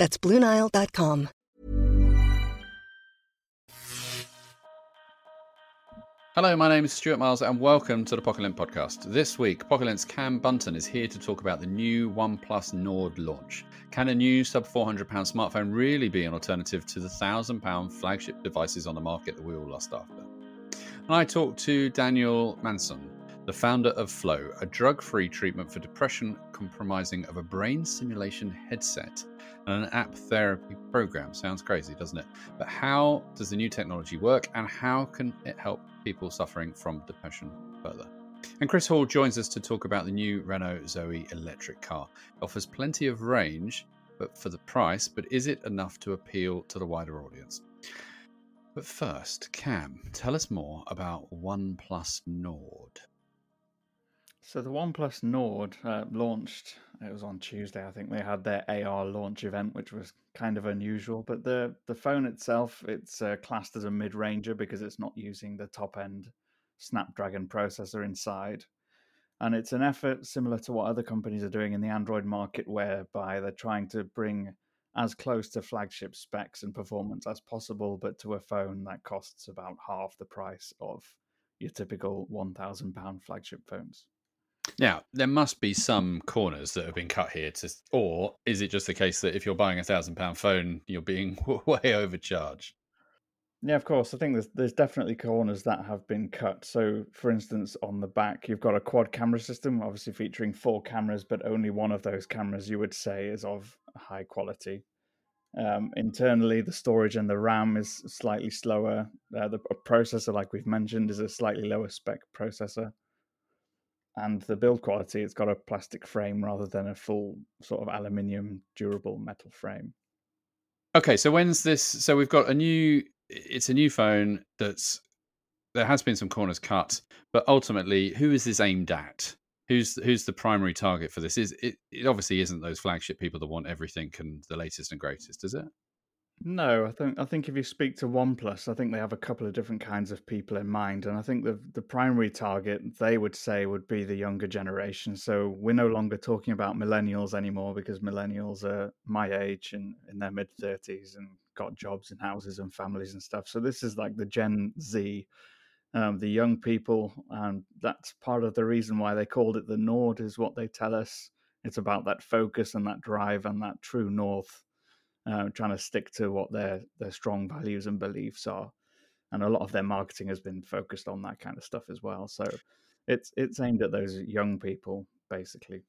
That's BlueNile.com. Hello, my name is Stuart Miles, and welcome to the Pocket podcast. This week, Pocket Cam Bunton is here to talk about the new OnePlus Nord launch. Can a new sub £400 smartphone really be an alternative to the £1,000 flagship devices on the market that we all lost after? And I talked to Daniel Mansson, the founder of Flow, a drug free treatment for depression compromising of a brain simulation headset and an app therapy program. Sounds crazy, doesn't it? But how does the new technology work and how can it help people suffering from depression further? And Chris Hall joins us to talk about the new Renault Zoe electric car. It offers plenty of range, but for the price, but is it enough to appeal to the wider audience? But first, Cam, tell us more about OnePlus Nord. So the OnePlus Nord uh, launched. It was on Tuesday, I think. They had their AR launch event, which was kind of unusual. But the the phone itself, it's uh, classed as a mid ranger because it's not using the top end Snapdragon processor inside. And it's an effort similar to what other companies are doing in the Android market, whereby they're trying to bring as close to flagship specs and performance as possible, but to a phone that costs about half the price of your typical £1,000 flagship phones. Now, there must be some corners that have been cut here to or is it just the case that if you're buying a thousand pound phone, you're being way overcharged? Yeah, of course. I think there's there's definitely corners that have been cut. So, for instance, on the back, you've got a quad camera system, obviously featuring four cameras, but only one of those cameras you would say is of high quality. Um, internally, the storage and the RAM is slightly slower. Uh, the processor, like we've mentioned, is a slightly lower spec processor and the build quality it's got a plastic frame rather than a full sort of aluminium durable metal frame. Okay so when's this so we've got a new it's a new phone that's there has been some corners cut but ultimately who is this aimed at? Who's who's the primary target for this? Is it, it obviously isn't those flagship people that want everything and the latest and greatest is it no, I think I think if you speak to OnePlus, I think they have a couple of different kinds of people in mind, and I think the the primary target they would say would be the younger generation. So we're no longer talking about millennials anymore because millennials are my age and in their mid thirties and got jobs and houses and families and stuff. So this is like the Gen Z, um, the young people, and that's part of the reason why they called it the Nord. Is what they tell us. It's about that focus and that drive and that true north uh, trying to stick to what their their strong values and beliefs are. And a lot of their marketing has been focused on that kind of stuff as well. So it's it's aimed at those young people basically.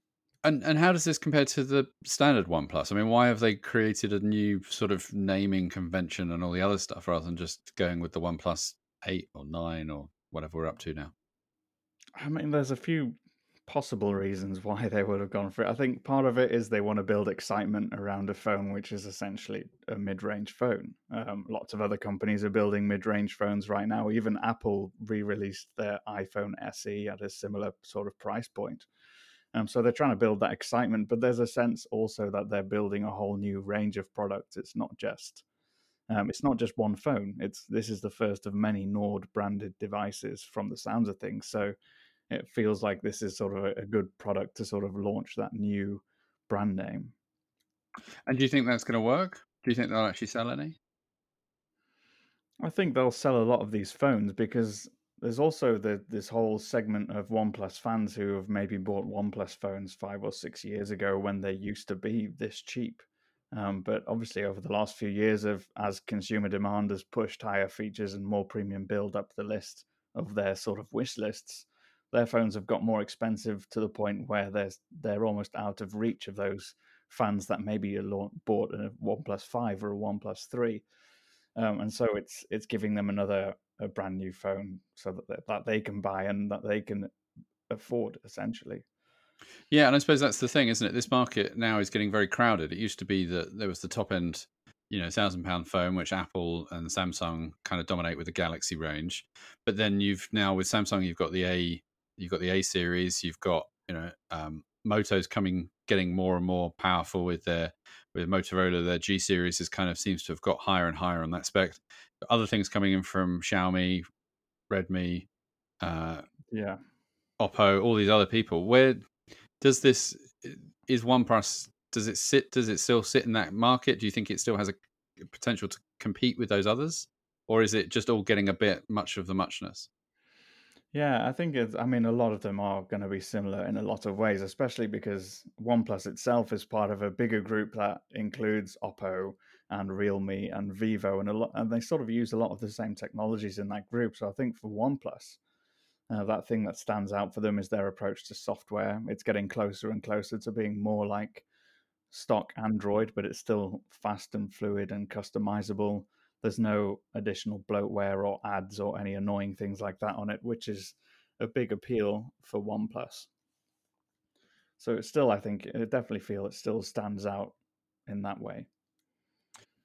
And and how does this compare to the standard OnePlus? I mean, why have they created a new sort of naming convention and all the other stuff rather than just going with the OnePlus eight or nine or whatever we're up to now? I mean, there's a few possible reasons why they would have gone for it. I think part of it is they want to build excitement around a phone which is essentially a mid-range phone. Um, lots of other companies are building mid-range phones right now. Even Apple re-released their iPhone SE at a similar sort of price point. Um, so they're trying to build that excitement, but there's a sense also that they're building a whole new range of products. It's not just um, it's not just one phone. It's this is the first of many Nord branded devices from the sounds of things. So it feels like this is sort of a, a good product to sort of launch that new brand name. And do you think that's going to work? Do you think they'll actually sell any? I think they'll sell a lot of these phones because there's also the, this whole segment of OnePlus fans who have maybe bought OnePlus phones five or six years ago when they used to be this cheap. Um, but obviously, over the last few years, of as consumer demand has pushed higher features and more premium build up the list of their sort of wish lists, their phones have got more expensive to the point where they're they're almost out of reach of those fans that maybe bought a OnePlus Five or a OnePlus Three, um, and so it's it's giving them another a brand new phone so that they, that they can buy and that they can afford essentially. Yeah, and I suppose that's the thing, isn't it? This market now is getting very crowded. It used to be that there was the top end you know thousand pound phone, which Apple and Samsung kind of dominate with the Galaxy range. But then you've now with Samsung, you've got the A, you've got the A series, you've got you know um, Moto's coming, getting more and more powerful with their with Motorola. Their G series is kind of seems to have got higher and higher on that spec. Other things coming in from Xiaomi, Redmi, uh, yeah, Oppo, all these other people. Where does this is OnePlus? Does it sit? Does it still sit in that market? Do you think it still has a potential to compete with those others, or is it just all getting a bit much of the muchness? Yeah, I think it's, I mean, a lot of them are going to be similar in a lot of ways, especially because OnePlus itself is part of a bigger group that includes Oppo and Realme and Vivo, and a lot, and they sort of use a lot of the same technologies in that group. So I think for OnePlus, uh, that thing that stands out for them is their approach to software. It's getting closer and closer to being more like stock Android, but it's still fast and fluid and customizable. There's no additional bloatware or ads or any annoying things like that on it, which is a big appeal for OnePlus. So it's still, I think, I definitely feel it still stands out in that way.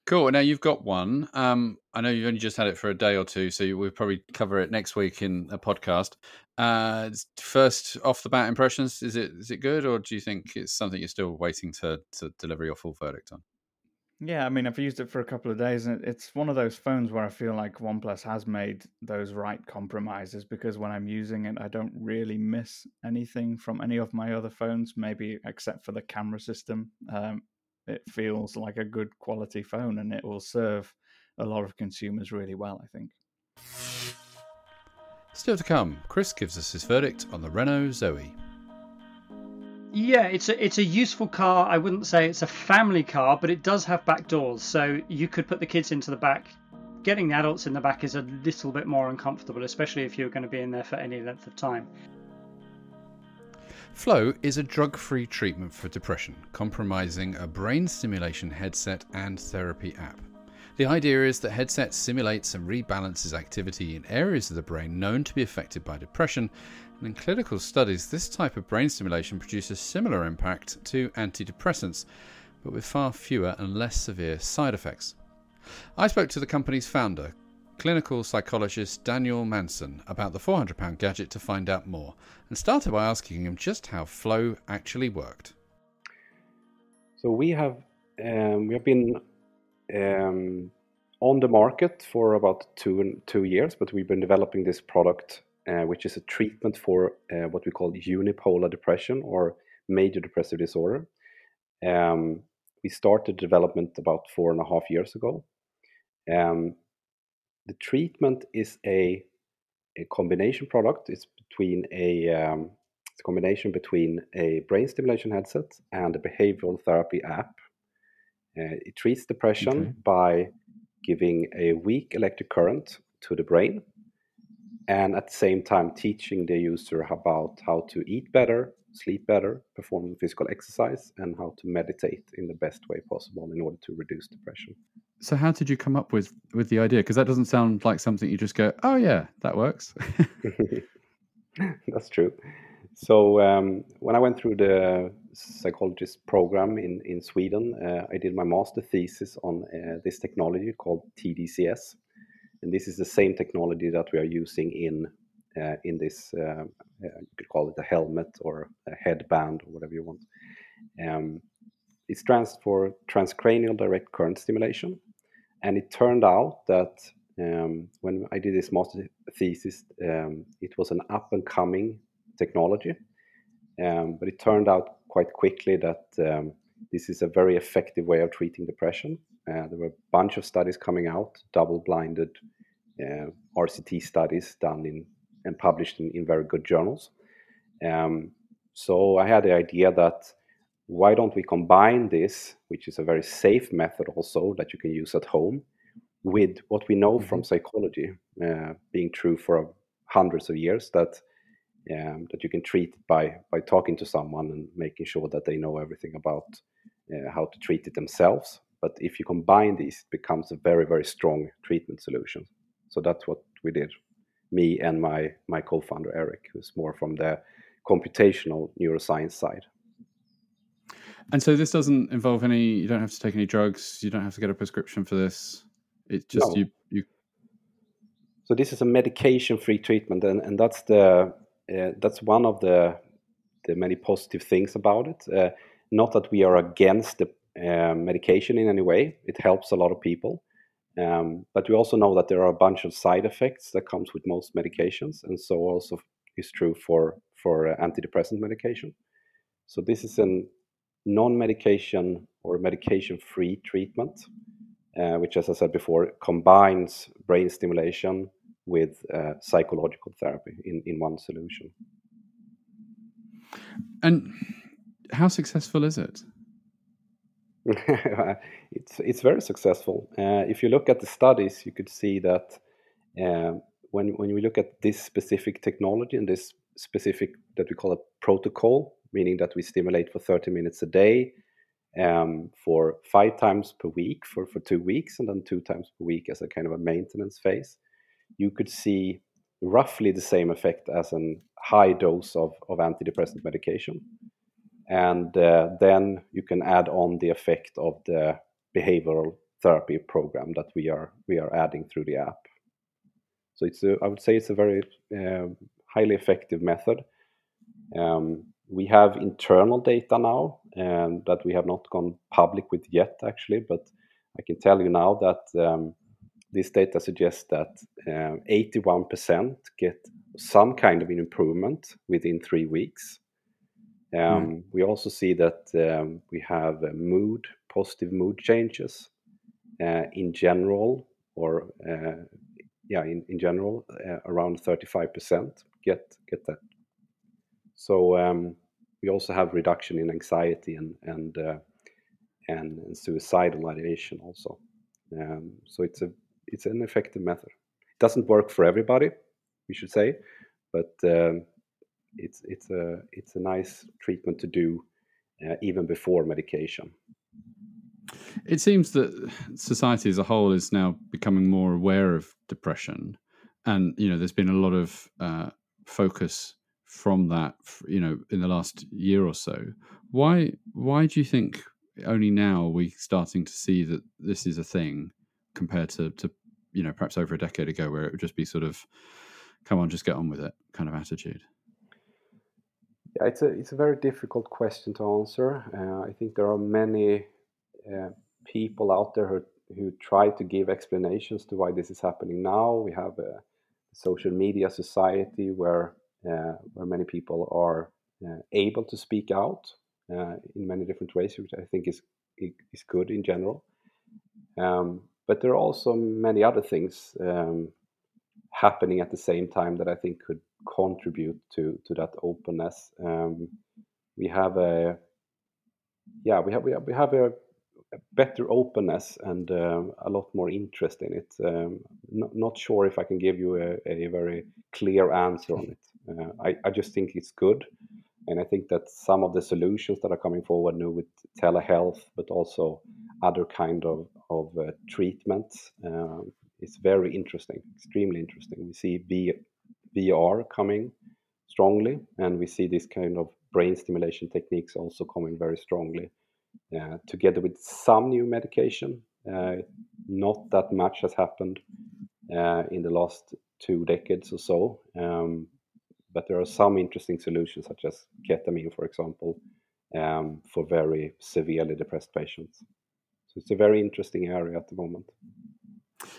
Cool. Now you've got one. Um, I know you've only just had it for a day or two, so we'll probably cover it next week in a podcast. Uh, first off the bat impressions, is it is it good, or do you think it's something you're still waiting to to deliver your full verdict on? Yeah, I mean, I've used it for a couple of days, and it's one of those phones where I feel like OnePlus has made those right compromises because when I'm using it, I don't really miss anything from any of my other phones, maybe except for the camera system. Um, it feels like a good quality phone and it will serve a lot of consumers really well, I think. Still to come, Chris gives us his verdict on the Renault Zoe. Yeah, it's a it's a useful car. I wouldn't say it's a family car, but it does have back doors, so you could put the kids into the back. Getting the adults in the back is a little bit more uncomfortable, especially if you're going to be in there for any length of time. Flow is a drug free treatment for depression, compromising a brain stimulation headset and therapy app. The idea is that headsets simulates and rebalances activity in areas of the brain known to be affected by depression, and in clinical studies, this type of brain stimulation produces similar impact to antidepressants, but with far fewer and less severe side effects. I spoke to the company's founder, clinical psychologist Daniel Mansson about the £400 gadget to find out more and started by asking him just how Flow actually worked. So we have um, we have been um, on the market for about two two years, but we've been developing this product, uh, which is a treatment for uh, what we call unipolar depression or major depressive disorder. Um, we started development about four and a half years ago. Um, the treatment is a, a combination product. It's between a, um, it's a combination between a brain stimulation headset and a behavioral therapy app. Uh, it treats depression okay. by giving a weak electric current to the brain and at the same time teaching the user about how to eat better, sleep better, perform physical exercise, and how to meditate in the best way possible in order to reduce depression. So, how did you come up with with the idea? Because that doesn't sound like something you just go, "Oh yeah, that works." That's true. So, um, when I went through the psychologist program in in Sweden, uh, I did my master thesis on uh, this technology called TDCS, and this is the same technology that we are using in uh, in this. Uh, uh, you could call it a helmet or a headband or whatever you want. Um, it stands for transcranial direct current stimulation, and it turned out that um, when I did this master thesis, um, it was an up and coming technology. Um, but it turned out quite quickly that um, this is a very effective way of treating depression. Uh, there were a bunch of studies coming out, double blinded uh, RCT studies done in and published in, in very good journals. Um, so I had the idea that why don't we combine this, which is a very safe method also that you can use at home, with what we know mm-hmm. from psychology uh, being true for hundreds of years that um, that you can treat by by talking to someone and making sure that they know everything about uh, how to treat it themselves. But if you combine these, it becomes a very very strong treatment solution. So that's what we did, me and my my co-founder Eric, who's more from the computational neuroscience side. And so this doesn't involve any. You don't have to take any drugs. You don't have to get a prescription for this. It's just No. you. You. So this is a medication-free treatment, and, and that's the uh, that's one of the the many positive things about it. Uh, not that we are against the uh, medication in any way; it helps a lot of people. Um, but we also know that there are a bunch of side effects that comes with most medications, and so also is true for for uh, antidepressant medication. So this is a non-medication or medication-free treatment, uh, which, as I said before, combines brain stimulation with uh, psychological therapy in, in one solution. And how successful is it? it's it's very successful. Uh, if you look at the studies, you could see that um, when when we look at this specific technology and this specific that we call a protocol, meaning that we stimulate for 30 minutes a day um, for five times per week for, for two weeks and then two times per week as a kind of a maintenance phase, you could see roughly the same effect as a high dose of, of antidepressant medication. And uh, then you can add on the effect of the behavioral therapy program that we are we are adding through the app. So it's a, I would say it's a very uh, highly effective method. Um, we have internal data now um, that we have not gone public with yet, actually, but I can tell you now that um, this data suggests that uh, 81% get some kind of an improvement within three weeks. Um, We also see that um, we have uh, mood, positive mood changes uh, in general, or uh, yeah, in, in general, uh, around 35% get get that. So um, we also have reduction in anxiety and and uh, and, and suicidal ideation also. Um, so it's a it's an effective method. It doesn't work for everybody, we should say, but um, it's it's a it's a nice treatment to do uh, even before medication. It seems that society as a whole is now becoming more aware of depression, and you know, there's been a lot of uh, focus from that, you know, in the last year or so. Why why do you think only now are we starting to see that this is a thing compared to to you know perhaps over a decade ago where it would just be sort of come on just get on with it kind of attitude? Yeah it's a it's a very difficult question to answer. Uh, i think there are many uh, people out there who, who try to give explanations to why this is happening now. We have a social media society where uh, where many people are uh, able to speak out uh, in many different ways which i think is is good in general. Um, but there are also many other things um, happening at the same time that I think could contribute to to that openness. Um, we have a yeah we have we have, we have a, a better openness and uh, a lot more interest in it. Um, not, not sure if I can give you a, a very clear answer on it. Uh, I, I just think it's good. And I think that some of the solutions that are coming forward now with telehealth, but also other kind of, of uh, treatments, uh, is very interesting, extremely interesting. We see VR coming strongly, and we see this kind of brain stimulation techniques also coming very strongly, uh, together with some new medication. Uh, not that much has happened uh, in the last two decades or so. Um, but there are some interesting solutions, such as ketamine, for example, um, for very severely depressed patients. It's a very interesting area at the moment.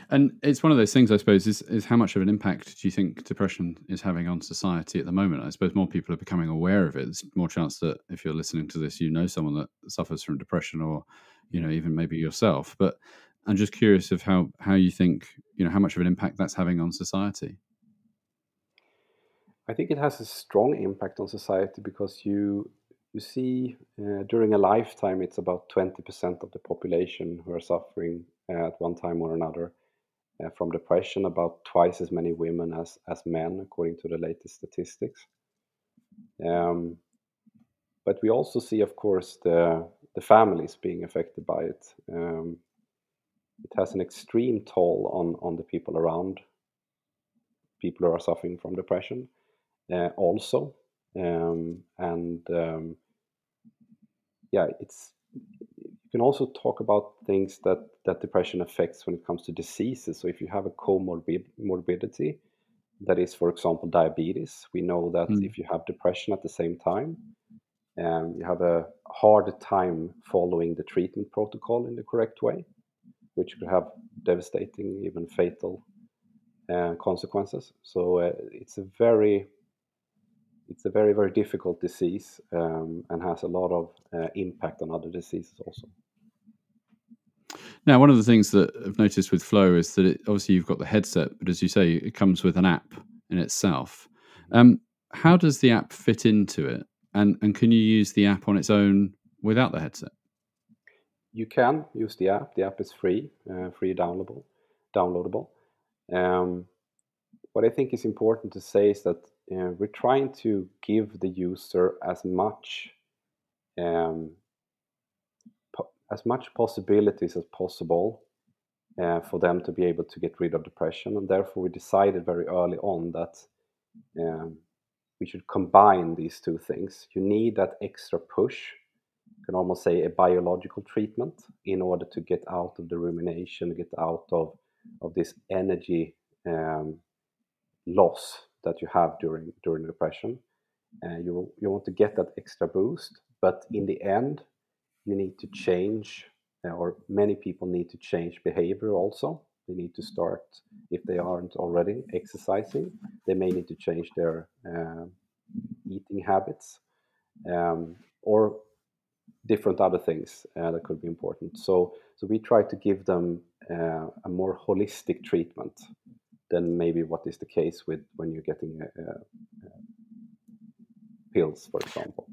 And it's one of those things, I suppose, is, is how much of an impact do you think depression is having on society at the moment? I suppose more people are becoming aware of it. There's more chance that if you're listening to this, you know someone that suffers from depression or, you know, even maybe yourself. But I'm just curious of how, how you think, you know, how much of an impact that's having on society. I think it has a strong impact on society because you you see uh, during a lifetime it's about 20% of the population who are suffering uh, at one time or another uh, from depression about twice as many women as as men according to the latest statistics. Um, but we also see of course the the families being affected by it. Um, it has an extreme toll on on the people around. People who are suffering from depression uh, also. Um, and um, yeah, it's you can also talk about things that that depression affects when it comes to diseases. So if you have a comorbid morbidity, that is, for example, diabetes, we know that mm. if you have depression at the same time, um, you have a harder time following the treatment protocol in the correct way, which could have devastating, even fatal uh, consequences. So uh, it's a very it's a very very difficult disease um, and has a lot of uh, impact on other diseases also. Now, one of the things that I've noticed with Flow is that it, obviously you've got the headset, but as you say, it comes with an app in itself. Um, how does the app fit into it, and and can you use the app on its own without the headset? You can use the app. The app is free, uh, free downloadable. Downloadable. Um, what I think is important to say is that uh, we're trying to give the user as much um, as much possibilities as possible uh, for them to be able to get rid of depression and therefore we decided very early on that um, we should combine these two things. You need that extra push you can almost say a biological treatment in order to get out of the rumination get out of of this energy um, loss that you have during during depression. Uh, you you want to get that extra boost, but in the end, you need to change, uh, or many people need to change behavior also. They need to start if they aren't already exercising. They may need to change their uh, eating habits, um, or different other things uh, that could be important. So so we try to give them uh, a more holistic treatment than maybe what is the case with when you're getting uh, uh, pills, for example.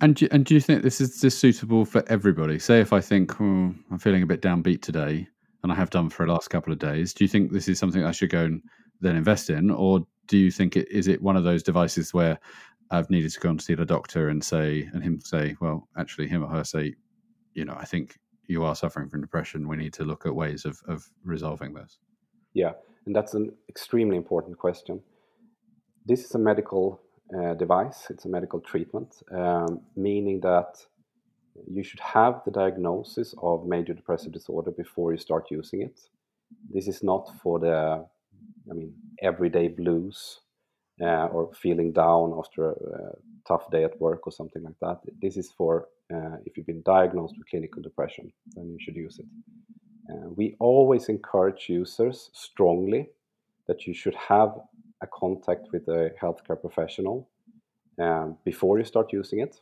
And do, and do you think this is this suitable for everybody? Say if I think oh, I'm feeling a bit downbeat today, and I have done for the last couple of days, do you think this is something I should go and then invest in, or do you think it is it one of those devices where I've needed to go and see the doctor and say and him say, well, actually him or her say, you know, I think you are suffering from depression. We need to look at ways of of resolving this. Yeah, and that's an extremely important question. This is a medical uh, device, it's a medical treatment, um, meaning that you should have the diagnosis of major depressive disorder before you start using it. This is not for the, I mean, everyday blues uh, or feeling down after a, a, tough day at work or something like that. This is for uh, if you've been diagnosed with clinical depression, then you should use it. Uh, we always encourage users strongly that you should have a contact with a healthcare professional um, before you start using it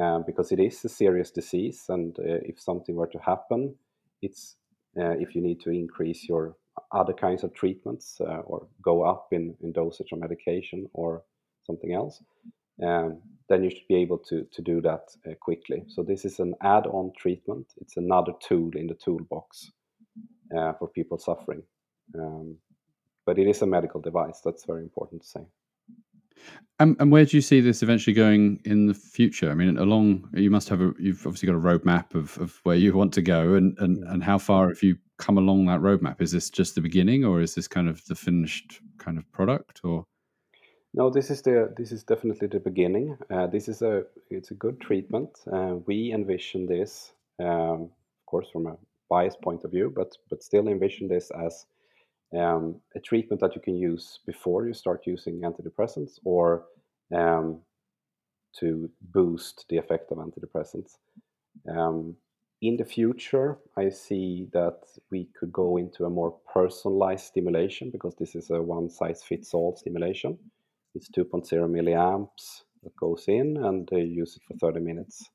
um, because it is a serious disease and uh, if something were to happen it's uh, if you need to increase your other kinds of treatments uh, or go up in, in dosage of medication or something else um, then you should be able to, to do that uh, quickly. So this is an add-on treatment. It's another tool in the toolbox uh, for people suffering. Um, but it is a medical device. That's very important to say. And, and, where do you see this eventually going in the future? I mean, along you must have a you've obviously got a roadmap of, of where you want to go, and, and and how far have you come along that roadmap? Is this just the beginning, or is this kind of the finished kind of product, or? No, this is the this is definitely the beginning. Uh, this is a it's a good treatment. Uh, we envision this, um, of course, from a biased point of view, but but still envision this as um, a treatment that you can use before you start using antidepressants or um, to boost the effect of antidepressants. Um, in the future, I see that we could go into a more personalized stimulation because this is a one size fits all stimulation it's 2.0 milliamps that goes in and they use it for 30 minutes.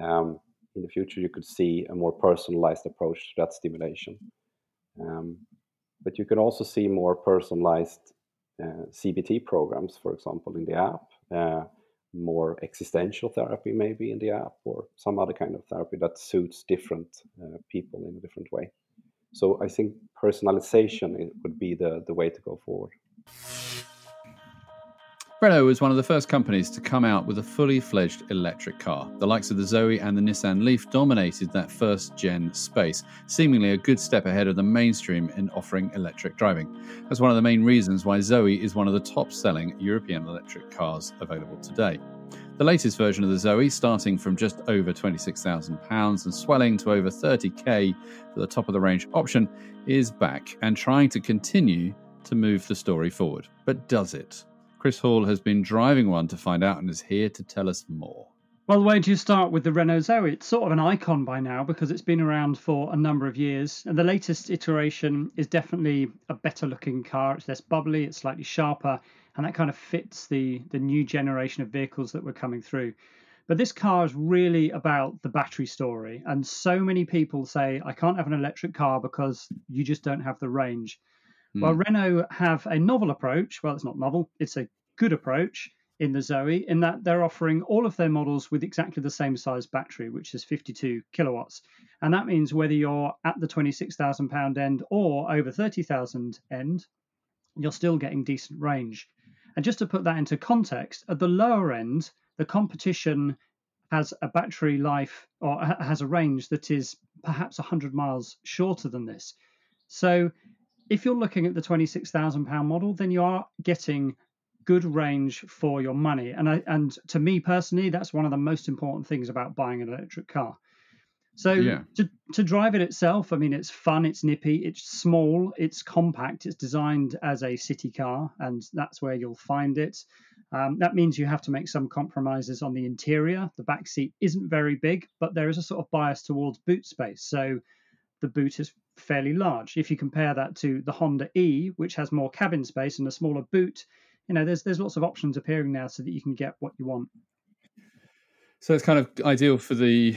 Um, in the future, you could see a more personalized approach to that stimulation. Um, but you can also see more personalized uh, CBT programs, for example, in the app, uh, more existential therapy maybe in the app, or some other kind of therapy that suits different uh, people in a different way. So I think personalization would be the, the way to go forward. Renault was one of the first companies to come out with a fully fledged electric car. The likes of the Zoe and the Nissan Leaf dominated that first gen space, seemingly a good step ahead of the mainstream in offering electric driving. That's one of the main reasons why Zoe is one of the top selling European electric cars available today. The latest version of the Zoe, starting from just over £26,000 and swelling to over 30k for the top of the range option, is back and trying to continue to move the story forward. But does it? Chris Hall has been driving one to find out and is here to tell us more. Well, where do you start with the Renault Zoe? It's sort of an icon by now because it's been around for a number of years. And the latest iteration is definitely a better looking car. It's less bubbly, it's slightly sharper, and that kind of fits the, the new generation of vehicles that were coming through. But this car is really about the battery story. And so many people say, I can't have an electric car because you just don't have the range. Mm. Well, Renault have a novel approach. Well, it's not novel, it's a good approach in the Zoe in that they're offering all of their models with exactly the same size battery, which is 52 kilowatts. And that means whether you're at the 26,000 pound end or over 30,000 end, you're still getting decent range. And just to put that into context, at the lower end, the competition has a battery life or has a range that is perhaps 100 miles shorter than this. So if you're looking at the 26,000 pound model, then you are getting good range for your money. And I, and to me personally, that's one of the most important things about buying an electric car. So yeah. to, to drive it itself, I mean, it's fun, it's nippy, it's small, it's compact, it's designed as a city car, and that's where you'll find it. Um, that means you have to make some compromises on the interior. The back seat isn't very big, but there is a sort of bias towards boot space. So the boot is fairly large. If you compare that to the Honda E, which has more cabin space and a smaller boot, you know, there's there's lots of options appearing now so that you can get what you want. So it's kind of ideal for the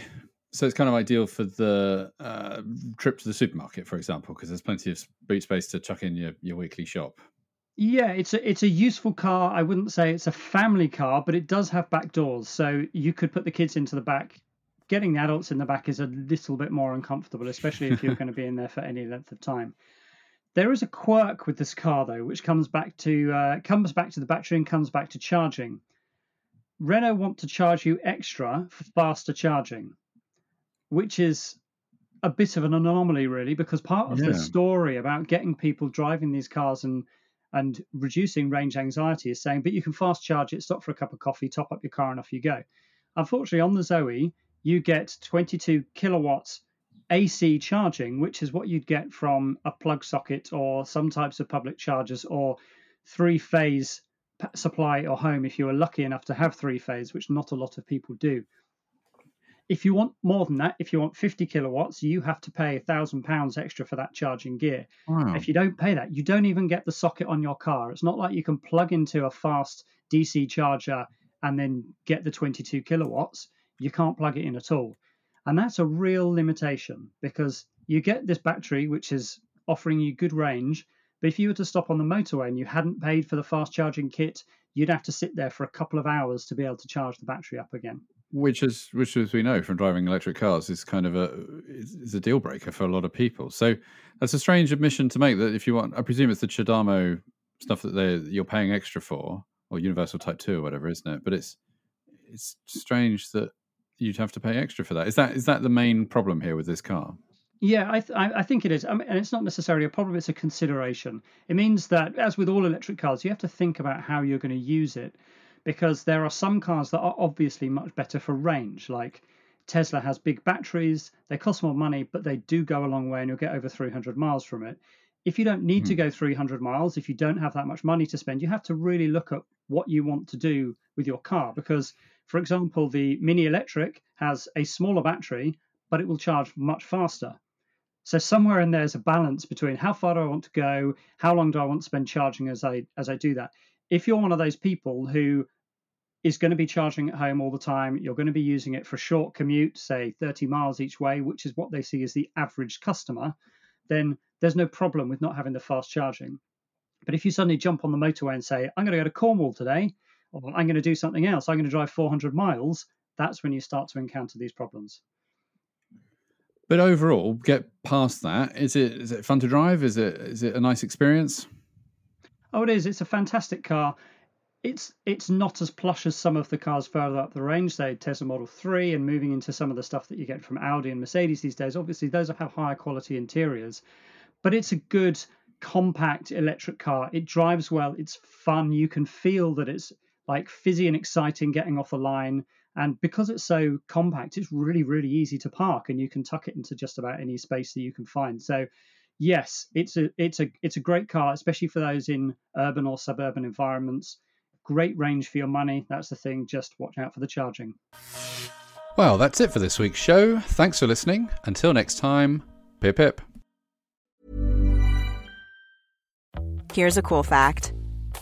so it's kind of ideal for the uh, trip to the supermarket, for example, because there's plenty of boot space to chuck in your, your weekly shop. Yeah, it's a it's a useful car. I wouldn't say it's a family car, but it does have back doors, so you could put the kids into the back. Getting the adults in the back is a little bit more uncomfortable, especially if you're going to be in there for any length of time. There is a quirk with this car though, which comes back to uh, comes back to the battery and comes back to charging. Renault want to charge you extra for faster charging, which is a bit of an anomaly, really, because part of yeah. the story about getting people driving these cars and and reducing range anxiety is saying, but you can fast charge it, stop for a cup of coffee, top up your car, and off you go. Unfortunately, on the Zoe, you get 22 kilowatts AC charging, which is what you'd get from a plug socket or some types of public chargers or three phase supply or home if you are lucky enough to have three phase, which not a lot of people do. If you want more than that, if you want 50 kilowatts, you have to pay a thousand pounds extra for that charging gear. Wow. If you don't pay that, you don't even get the socket on your car. It's not like you can plug into a fast DC charger and then get the 22 kilowatts. You can't plug it in at all. And that's a real limitation because you get this battery, which is offering you good range. But if you were to stop on the motorway and you hadn't paid for the fast charging kit, you'd have to sit there for a couple of hours to be able to charge the battery up again. Which is, which as we know from driving electric cars, is kind of a is a deal breaker for a lot of people. So that's a strange admission to make. That if you want, I presume it's the CHAdeMO stuff that they you're paying extra for, or Universal Type Two or whatever, isn't it? But it's it's strange that you'd have to pay extra for that. Is that is that the main problem here with this car? Yeah, I, th- I think it is. I mean, and it's not necessarily a problem, it's a consideration. It means that, as with all electric cars, you have to think about how you're going to use it because there are some cars that are obviously much better for range. Like Tesla has big batteries, they cost more money, but they do go a long way and you'll get over 300 miles from it. If you don't need to hmm. go 300 miles, if you don't have that much money to spend, you have to really look at what you want to do with your car because for example, the Mini Electric has a smaller battery, but it will charge much faster. So somewhere in there is a balance between how far do I want to go, how long do I want to spend charging as I as I do that. If you're one of those people who is going to be charging at home all the time, you're going to be using it for a short commute, say 30 miles each way, which is what they see as the average customer, then there's no problem with not having the fast charging. But if you suddenly jump on the motorway and say, I'm going to go to Cornwall today, or I'm going to do something else, I'm going to drive 400 miles, that's when you start to encounter these problems. But overall, get past that. Is it is it fun to drive? Is it is it a nice experience? Oh, it is. It's a fantastic car. It's it's not as plush as some of the cars further up the range, say Tesla Model 3, and moving into some of the stuff that you get from Audi and Mercedes these days. Obviously, those have higher quality interiors, but it's a good compact electric car. It drives well. It's fun. You can feel that it's like fizzy and exciting getting off the line. And because it's so compact, it's really, really easy to park and you can tuck it into just about any space that you can find. So yes, it's a it's a it's a great car, especially for those in urban or suburban environments. Great range for your money. That's the thing. Just watch out for the charging. Well, that's it for this week's show. Thanks for listening. Until next time, pip pip. Here's a cool fact